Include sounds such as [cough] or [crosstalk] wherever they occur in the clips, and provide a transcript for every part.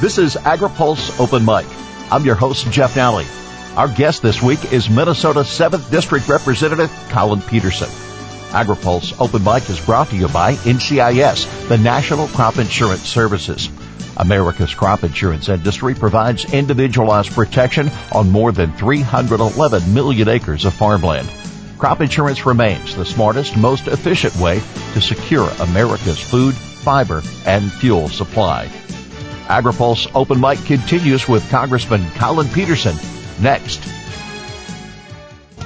This is AgriPulse Open Mic. I'm your host, Jeff Nalley. Our guest this week is Minnesota 7th District Representative Collin Peterson. AgriPulse Open Mic is brought to you by NCIS, the National Crop Insurance Services. America's crop insurance industry provides individualized protection on more than 311 million acres of farmland. Crop insurance remains the smartest, most efficient way to secure America's food, fiber, and fuel supply. AgriPulse Open Mic continues with Congressman Collin Peterson next.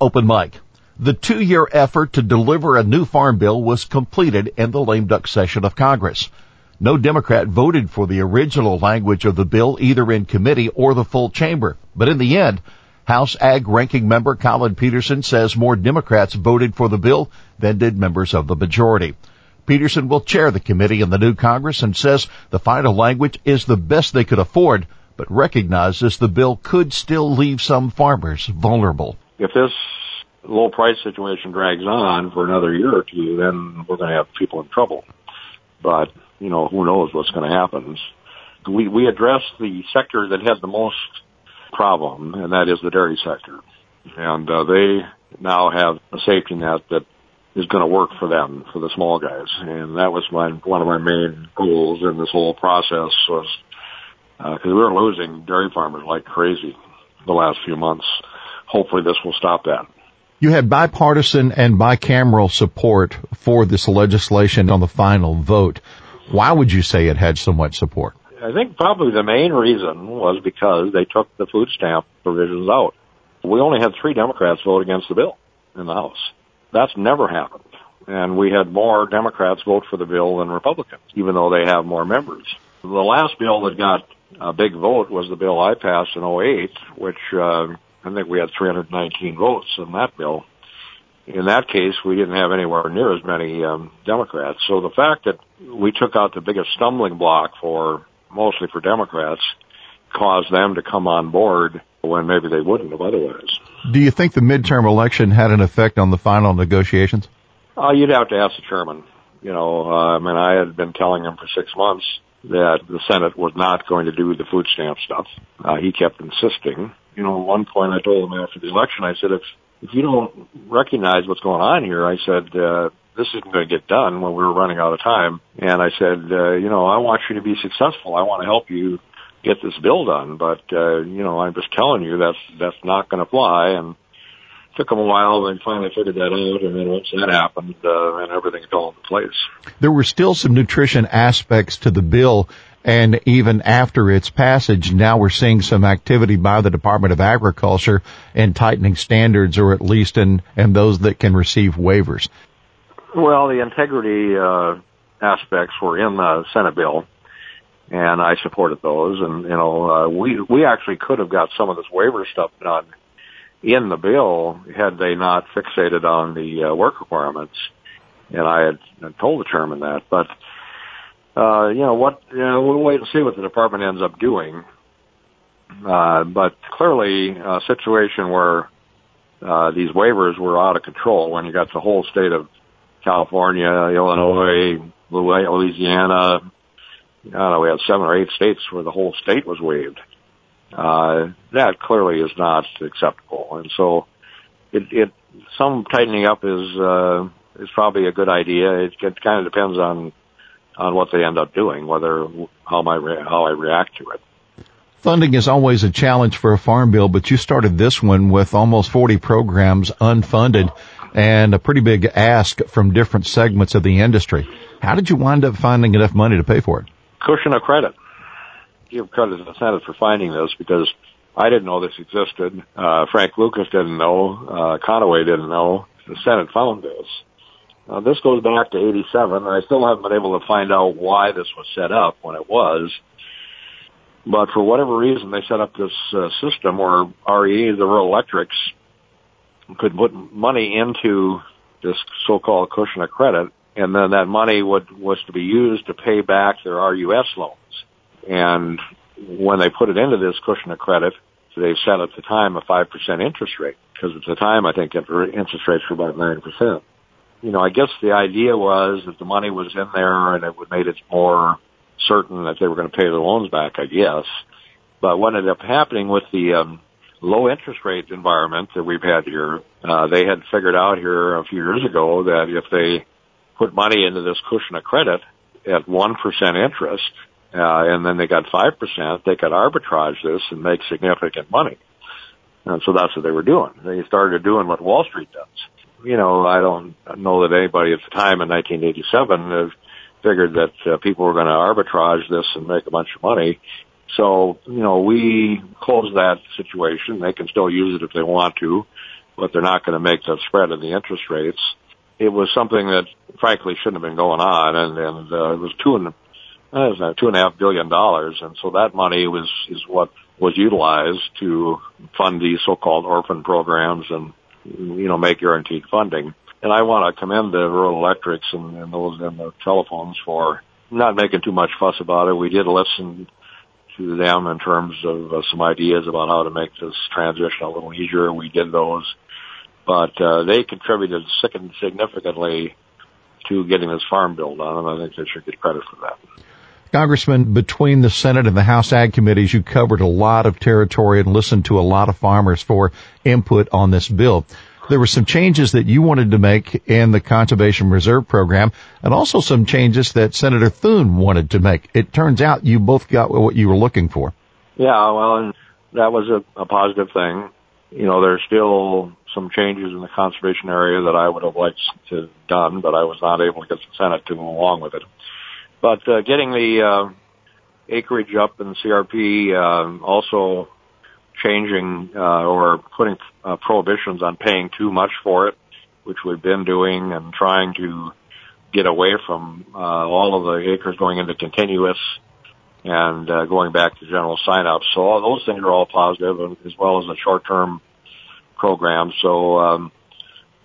Open Mic. The two-year effort to deliver a new farm bill was completed in the lame duck session of Congress. No Democrat voted for the original language of the bill either in committee or the full chamber. But in the end, House Ag Ranking Member Collin Peterson says more Democrats voted for the bill than did members of the majority. Peterson will chair the committee in the new Congress and says the final language is the best they could afford, but recognizes the bill could still leave some farmers vulnerable. If this low price situation drags on for another year or two, then we're going to have people in trouble. But, you know, who knows what's going to happen. We, we addressed the sector that had the most problem, and that is the dairy sector. And uh, they now have a safety net that is going to work for them, for the small guys. And that was my, one of my main goals in this whole process was, because uh, we were losing dairy farmers like crazy the last few months. Hopefully this will stop that. You had bipartisan and bicameral support for this legislation on the final vote. Why would you say it had so much support? I think probably the main reason was because they took the food stamp provisions out. We only had three Democrats vote against the bill in the House. That's never happened. And we had more Democrats vote for the bill than Republicans, even though they have more members. The last bill that got a big vote was the bill I passed in 08, which uh, I think we had 319 votes in that bill. In that case, we didn't have anywhere near as many um, Democrats. So the fact that we took out the biggest stumbling block for mostly for Democrats caused them to come on board when maybe they wouldn't have otherwise. Do you think the midterm election had an effect on the final negotiations? Uh, you'd have to ask the chairman. You know, uh, I mean, I had been telling him for six months that the Senate was not going to do the food stamp stuff. Uh, he kept insisting. You know, one point I told him after the election, I said, if, if you don't recognize what's going on here, I said, uh, this isn't going to get done when we were running out of time. And I said, uh, you know, I want you to be successful. I want to help you get this bill done. But uh, you know, I'm just telling you that's that's not going to fly. And it took them a while, and finally figured that out. And then once that happened, uh, and everything fell into place. There were still some nutrition aspects to the bill. And even after its passage, now we're seeing some activity by the Department of Agriculture in tightening standards, or at least in, in those that can receive waivers. Well, the integrity uh, aspects were in the Senate bill, and I supported those. And you know, uh, we we actually could have got some of this waiver stuff done in the bill had they not fixated on the uh, work requirements. And I had told the chairman that, but uh, you know what? You know, we'll wait and see what the department ends up doing. Uh, but clearly, a situation where uh, these waivers were out of control when you got the whole state of California, Illinois, Louisiana, I don't know, we had seven or eight states where the whole state was waived. Uh, that clearly is not acceptable. And so it, it, some tightening up is, uh, is probably a good idea. It, it kind of depends on, on what they end up doing, whether, how my, how I react to it. Funding is always a challenge for a farm bill, but you started this one with almost 40 programs unfunded and a pretty big ask from different segments of the industry. How did you wind up finding enough money to pay for it? cushion of credit. Give credit to the Senate for finding this because I didn't know this existed. Uh, Frank Lucas didn't know. Uh, Conaway didn't know. The Senate found this. Uh, this goes back to 87, and I still haven't been able to find out why this was set up when it was. But for whatever reason, they set up this uh, system where RE, the rural electrics, could put money into this so-called cushion of credit, and then that money would was to be used to pay back their RUS loans. And when they put it into this cushion of credit, they set at the time a five percent interest rate because at the time I think interest rates were about nine percent. You know, I guess the idea was that the money was in there and it would made it more certain that they were going to pay the loans back. I guess, but what ended up happening with the um, low interest rate environment that we've had here, uh, they had figured out here a few years ago that if they put money into this cushion of credit at 1% interest, uh, and then they got 5%, they could arbitrage this and make significant money. And so that's what they were doing. They started doing what Wall Street does. You know, I don't know that anybody at the time in 1987 figured that uh, people were going to arbitrage this and make a bunch of money. So, you know, we closed that situation. They can still use it if they want to, but they're not going to make the spread in the interest rates. It was something that frankly shouldn't have been going on and, and, uh, it was two and, uh, two and a half billion dollars. And so that money was, is what was utilized to fund these so-called orphan programs and, you know, make guaranteed funding. And I want to commend the rural electrics and, and those in the telephones for not making too much fuss about it. We did listen to them in terms of uh, some ideas about how to make this transition a little easier. We did those, but uh, they contributed significantly to getting this farm bill done, and I think they should get credit for that. Congressman, between the Senate and the House Ag Committees, you covered a lot of territory and listened to a lot of farmers for input on this bill there were some changes that you wanted to make in the Conservation Reserve Program and also some changes that Senator Thune wanted to make. It turns out you both got what you were looking for. Yeah, well, and that was a, a positive thing. You know, there's still some changes in the conservation area that I would have liked to have done, but I was not able to get the Senate to move along with it. But uh, getting the uh, acreage up in CRP, uh, also changing uh, or putting uh, prohibitions on paying too much for it, which we've been doing, and trying to get away from uh, all of the acres going into continuous and uh, going back to general sign-ups. So all those things are all positive, as well as the short-term program. So um,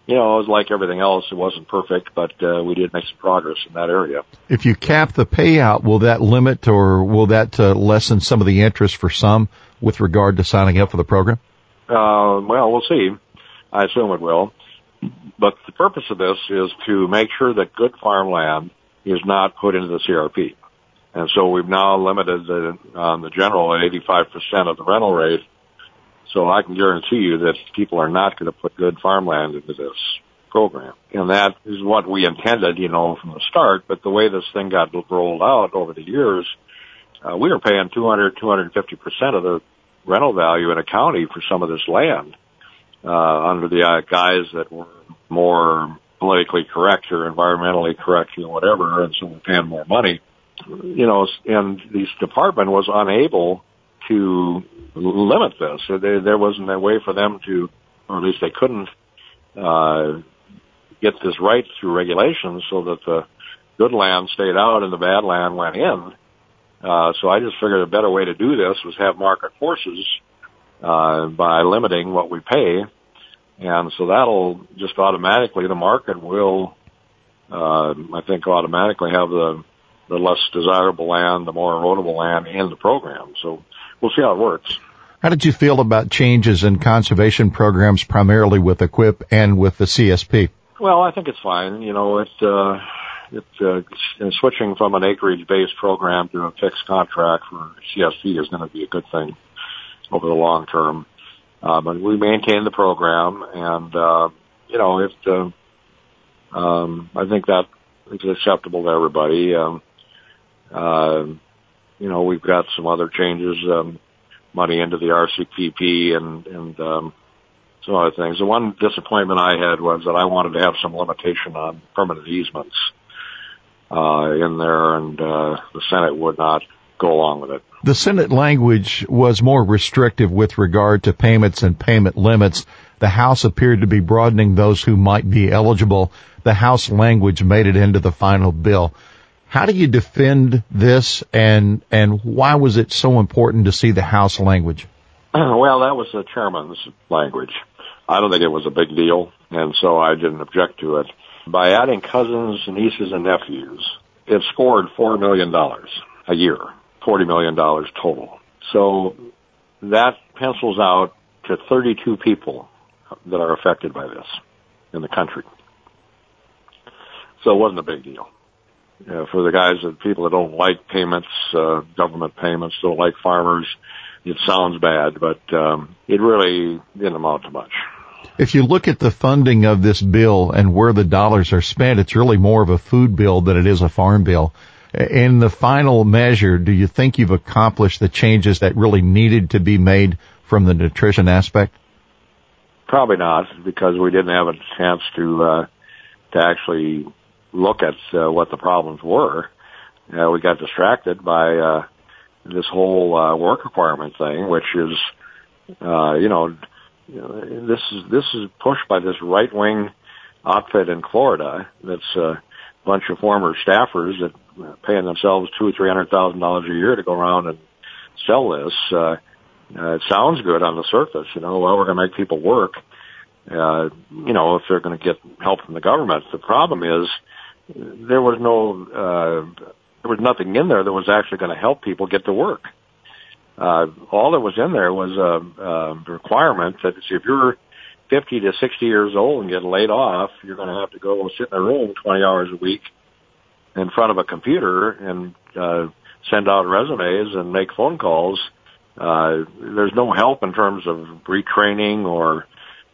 you know, it was like everything else. It wasn't perfect, but uh, we did make some progress in that area. If you cap the payout, will that limit or will that uh, lessen some of the interest for some with regard to signing up for the program? Uh, well, we'll see. I assume it will. But the purpose of this is to make sure that good farmland is not put into the CRP. And so we've now limited the, um, the general at 85% of the rental rate. So I can guarantee you that people are not going to put good farmland into this program. And that is what we intended, you know, from the start. But the way this thing got rolled out over the years, uh, we were paying 200, 250% of the rental value in a county for some of this land, uh, under the uh, guise that were more politically correct or environmentally correct or whatever, and so we're paying more money. You know, and the department was unable to limit this. There, there wasn't a way for them to, or at least they couldn't, uh, get this right through regulations so that the good land stayed out and the bad land went in. Uh, so I just figured a better way to do this was have market forces, uh, by limiting what we pay. And so that'll just automatically, the market will, uh, I think automatically have the, the less desirable land, the more erodible land in the program. So we'll see how it works. How did you feel about changes in conservation programs primarily with EQIP and with the CSP? Well, I think it's fine. You know, it, uh, it, uh, switching from an acreage-based program to a fixed contract for CSP is going to be a good thing over the long term. Uh, but we maintain the program, and uh, you know, if uh, um, I think that is acceptable to everybody. Um, uh, you know, we've got some other changes, um, money into the RCPP and and um, some other things. The one disappointment I had was that I wanted to have some limitation on permanent easements uh, in there, and uh, the Senate would not go along with it. The Senate language was more restrictive with regard to payments and payment limits. The House appeared to be broadening those who might be eligible. The House language made it into the final bill. How do you defend this and, and why was it so important to see the House language? [clears throat] Well, that was the chairman's language. I don't think it was a big deal, and so I didn't object to it. By adding cousins, nieces, and nephews, it scored $4 million a year, $40 million total. So that pencils out to 32 people that are affected by this in the country. So it wasn't a big deal. For the guys that people that don't like payments, uh, government payments, don't like farmers, it sounds bad, but um, it really didn't amount to much. If you look at the funding of this bill and where the dollars are spent, it's really more of a food bill than it is a farm bill. In the final measure, do you think you've accomplished the changes that really needed to be made from the nutrition aspect? Probably not, because we didn't have a chance to uh, to actually look at uh, what the problems were. Uh, we got distracted by uh, this whole uh, work requirement thing, which is, uh, you know, this is this is pushed by this right wing outfit in Florida. That's a bunch of former staffers that are paying themselves two or three hundred thousand dollars a year to go around and sell this. Uh, uh, it sounds good on the surface, you know. Well, we're going to make people work. Uh, you know, if they're going to get help from the government. The problem is there was no, uh, there was nothing in there that was actually going to help people get to work. Uh, all that was in there was a, a requirement that if you're 50 to 60 years old and get laid off, you're going to have to go sit in a room 20 hours a week in front of a computer and uh, send out resumes and make phone calls. Uh, there's no help in terms of retraining or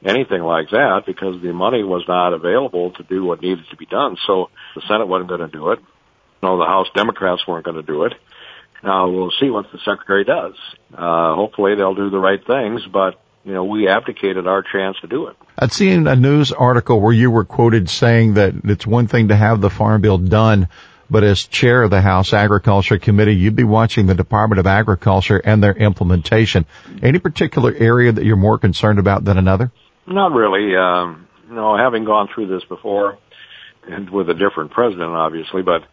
anything like that because the money was not available to do what needed to be done. So the Senate wasn't going to do it. No, the House Democrats weren't going to do it. Now we'll see what the Secretary does. Uh, hopefully they'll do the right things, but you know, we abdicated our chance to do it. I'd seen a news article where you were quoted saying that it's one thing to have the farm bill done, but as chair of the House Agriculture Committee, you'd be watching the Department of Agriculture and their implementation. Any particular area that you're more concerned about than another? Not really. Um, know, having gone through this before, and with a different president, obviously, but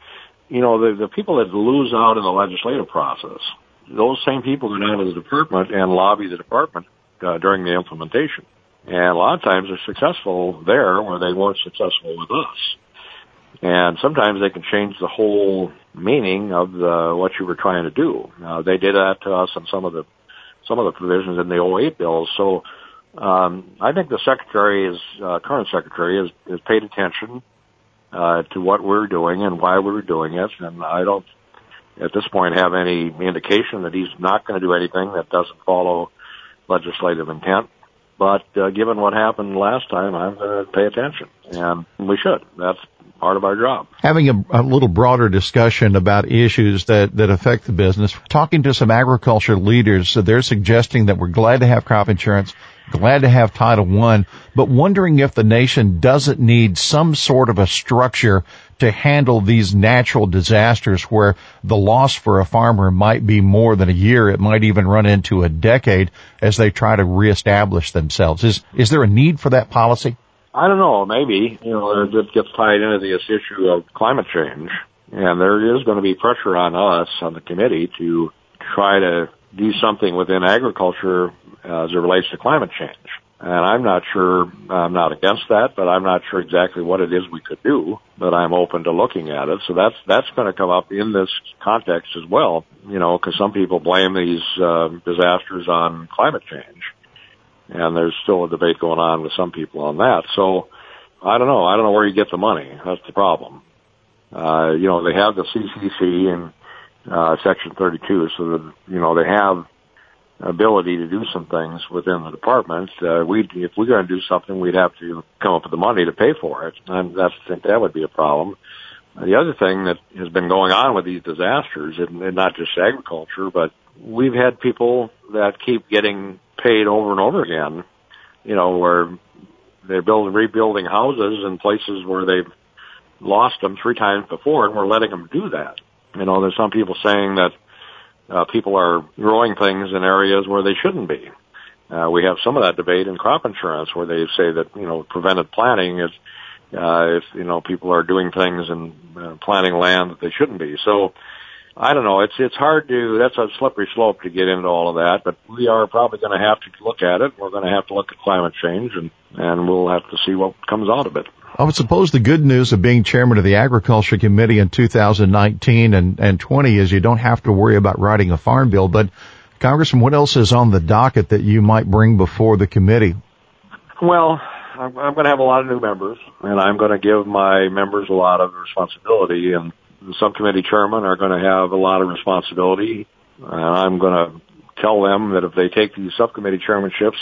you know, the, the people that lose out in the legislative process, those same people go down to the department and lobby the department uh, during the implementation. And a lot of times they're successful there where they weren't successful with us. And sometimes they can change the whole meaning of the, what you were trying to do. Uh, they did that to us on some of the, some of the provisions in the 08 bills. So, um, I think the secretary is, uh, current secretary has, has paid attention uh, to what we're doing and why we're doing it. And I don't, at this point, have any indication that he's not going to do anything that doesn't follow legislative intent. But uh, given what happened last time, I'm going to pay attention, and we should. That's part of our job. Having a, a, little broader discussion about issues that, that affect the business, talking to some agriculture leaders, so they're suggesting that we're glad to have crop insurance, glad to have Title One, but wondering if the nation doesn't need some sort of a structure to handle these natural disasters where the loss for a farmer might be more than a year. It might even run into a decade as they try to reestablish themselves. Is, is there a need for that policy? I don't know. Maybe, you know, it gets tied into this issue of climate change. And there is going to be pressure on us on the committee to try to do something within agriculture as it relates to climate change. And I'm not sure, I'm not against that, but I'm not sure exactly what it is we could do, but I'm open to looking at it. So that's, that's going to come up in this context as well, you know, cause some people blame these, uh, disasters on climate change. And there's still a debate going on with some people on that. So I don't know. I don't know where you get the money. That's the problem. Uh, you know, they have the CCC and, uh, section 32, so that, you know, they have ability to do some things within the department. Uh, we, if we're going to do something, we'd have to come up with the money to pay for it, and that's I think that would be a problem. The other thing that has been going on with these disasters, and, and not just agriculture, but we've had people that keep getting paid over and over again. You know, where they're building, rebuilding houses in places where they've lost them three times before, and we're letting them do that. You know, there's some people saying that uh, people are growing things in areas where they shouldn't be. Uh, we have some of that debate in crop insurance where they say that, you know, preventive planting is, uh, if you know people are doing things and uh, planting land that they shouldn't be. So I don't know. It's it's hard to. That's a slippery slope to get into all of that. But we are probably going to have to look at it. We're going to have to look at climate change, and and we'll have to see what comes out of it. I would suppose the good news of being chairman of the Agriculture Committee in 2019 and, and 20 is you don't have to worry about writing a farm bill. But Congressman, what else is on the docket that you might bring before the committee? Well, I'm, I'm going to have a lot of new members, and I'm going to give my members a lot of responsibility. And the subcommittee chairmen are going to have a lot of responsibility. And I'm going to tell them that if they take these subcommittee chairmanships,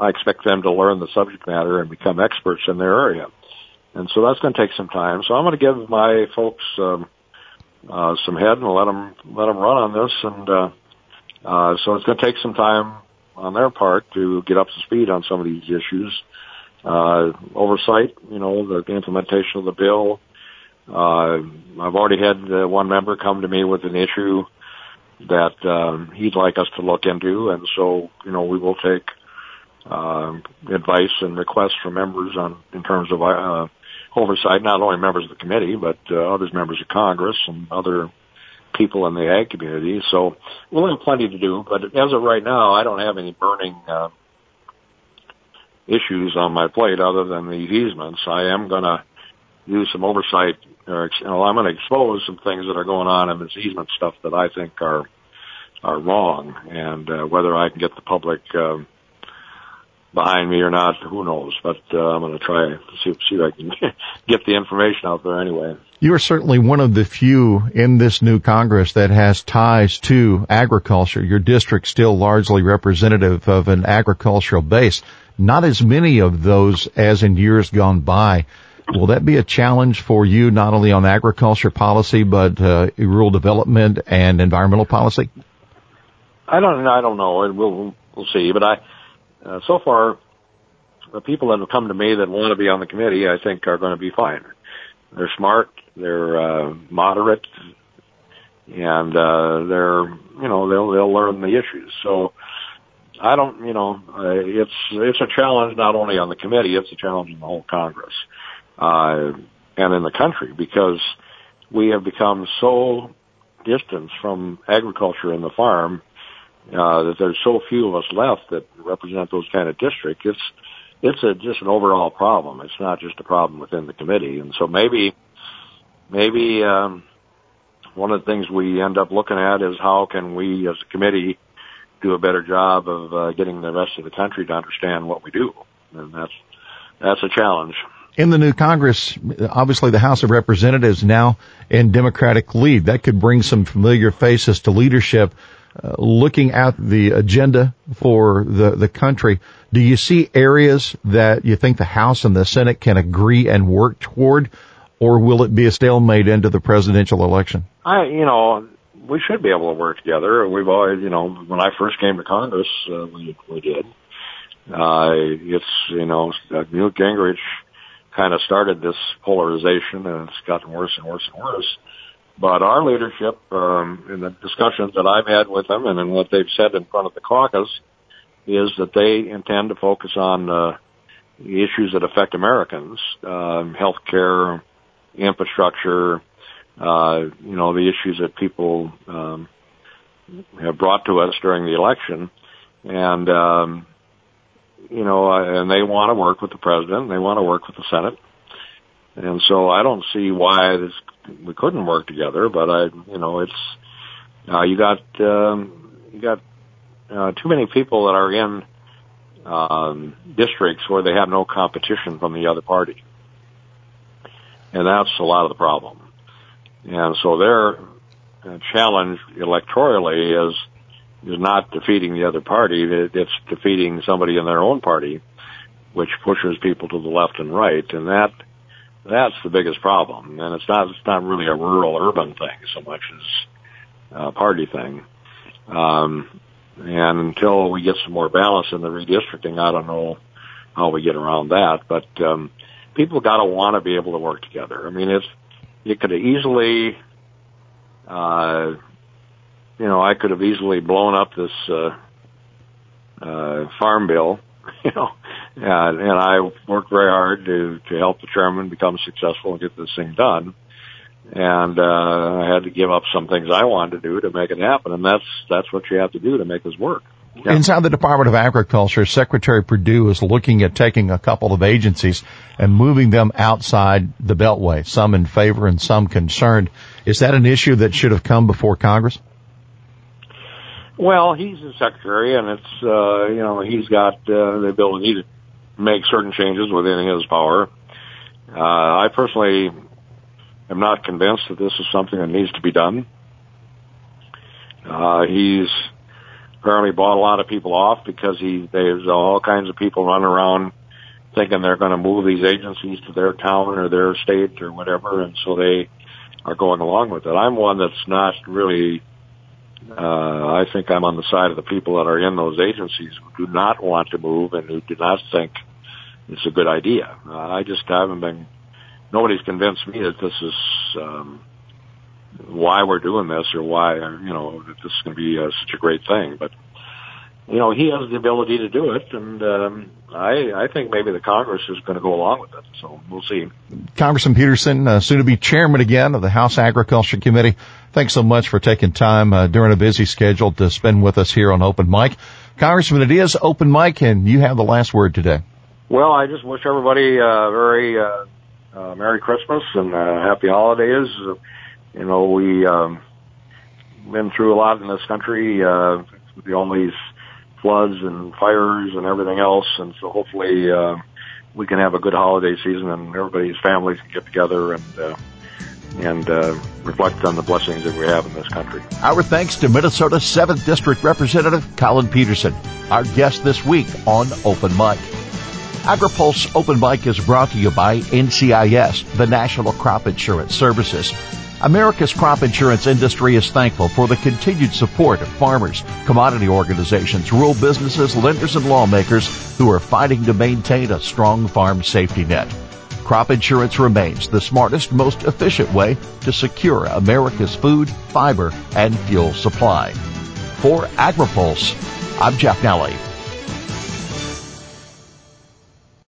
I expect them to learn the subject matter and become experts in their area. And so that's going to take some time. So I'm going to give my folks um, uh, some head and let them let them run on this. And uh, uh, so it's going to take some time on their part to get up to speed on some of these issues. Uh, oversight, you know, the implementation of the bill. Uh, I've already had uh, one member come to me with an issue that um, he'd like us to look into, and so you know we will take uh, advice and requests from members on in terms of uh, oversight, not only members of the committee, but uh, other members of Congress and other people in the ag community. So we'll have plenty to do, but as of right now, I don't have any burning uh, issues on my plate other than these easements. I am going to do some oversight, or you know, I'm going to expose some things that are going on in this easement stuff that I think are are wrong, and uh, whether I can get the public. Uh, behind me or not, who knows? But uh, I'm going to try to see, see if I can [laughs] get the information out there anyway. You are certainly one of the few in this new Congress that has ties to agriculture. Your district still largely representative of an agricultural base. Not as many of those as in years gone by. Will that be a challenge for you not only on agriculture policy but uh, rural development and environmental policy? I don't. I don't know. We'll we'll see. But I uh, so far, the people that have come to me that want to be on the committee, I think, are going to be fine. They're smart, they're uh, moderate, and uh, they're you know they'll they'll learn the issues. So I don't you know uh, it's it's a challenge not only on the committee, it's a challenge in the whole Congress uh, and in the country because we have become so distant from agriculture and the farm uh, that there's so few of us left that represent those kind of districts. It's it's a just an overall problem. It's not just a problem within the committee, and so maybe maybe um, one of the things we end up looking at is how can we as a committee do a better job of uh, getting the rest of the country to understand what we do, and that's that's a challenge. In the new Congress, obviously the House of Representatives now in Democratic lead. That could bring some familiar faces to leadership uh, looking at the agenda for the, the country, do you see areas that you think the House and the Senate can agree and work toward, or will it be a stalemate into the presidential election? I, you know, we should be able to work together. We've always, you know, when I first came to Congress, uh, we we did. Uh, it's you know, uh, Newt Gingrich kind of started this polarization, and it's gotten worse and worse and worse. But our leadership, um, in the discussions that I've had with them and in what they've said in front of the caucus, is that they intend to focus on uh, the issues that affect Americans, um, health care, infrastructure, uh, you know, the issues that people um, have brought to us during the election. And, um, you know, and they want to work with the president, they want to work with the Senate. And so I don't see why this we couldn't work together, but I, you know, it's uh, you got um, you got uh, too many people that are in um, districts where they have no competition from the other party, and that's a lot of the problem. And so their uh, challenge electorally is is not defeating the other party; it's defeating somebody in their own party, which pushes people to the left and right, and that that's the biggest problem, and it's not it's not really a rural urban thing so much as a party thing. Um, and until we get some more balance in the redistricting, I don't know how we get around that. But um, people got to want to be able to work together. I mean, it's you could have easily, uh, you know, I could have easily blown up this uh, uh, farm bill, [laughs] you know, And, and I worked very hard to, to help the chairman become successful and get this thing done. And, uh, I had to give up some things I wanted to do to make it happen. And that's, that's what you have to do to make this work. Yeah. Inside the Department of Agriculture, Secretary Perdue is looking at taking a couple of agencies and moving them outside the Beltway, some in favor and some concerned. Is that an issue that should have come before Congress? Well, he's the secretary, and it's uh, you know he's got uh, the ability to make certain changes within his power. Uh, I personally am not convinced that this is something that needs to be done. Uh, he's apparently bought a lot of people off because he there's all kinds of people running around thinking they're going to move these agencies to their town or their state or whatever, and so they are going along with it. I'm one that's not really. Uh, I think I'm on the side of the people that are in those agencies who do not want to move and who do not think it's a good idea. Uh, I just haven't been. Nobody's convinced me that this is um, why we're doing this or why you know that this is going to be uh, such a great thing. But you know he has the ability to do it, and um, I I think maybe the Congress is going to go along with it. So we'll see. Congressman Peterson, uh, soon to be chairman again of the House Agriculture Committee. Thanks so much for taking time uh, during a busy schedule to spend with us here on Open Mic. Congressman, it is Open Mic, and you have the last word today. Well, I just wish everybody uh, very uh, uh, Merry Christmas and uh, Happy Holidays. You know, we um, been through a lot in this country, uh, all these floods and fires and everything else, and so hopefully uh, we can have a good holiday season and everybody's families can get together and uh, and uh, reflect on the blessings that we have in this country. Our thanks to Minnesota 7th District Representative Collin Peterson, our guest this week on Open Mic. AgriPulse Open Mic is brought to you by NCIS, the National Crop Insurance Services. America's crop insurance industry is thankful for the continued support of farmers, commodity organizations, rural businesses, lenders, and lawmakers who are fighting to maintain a strong farm safety net. Crop insurance remains the smartest, most efficient way to secure America's food, fiber, and fuel supply. For AgriPulse, I'm Jeff Nalley.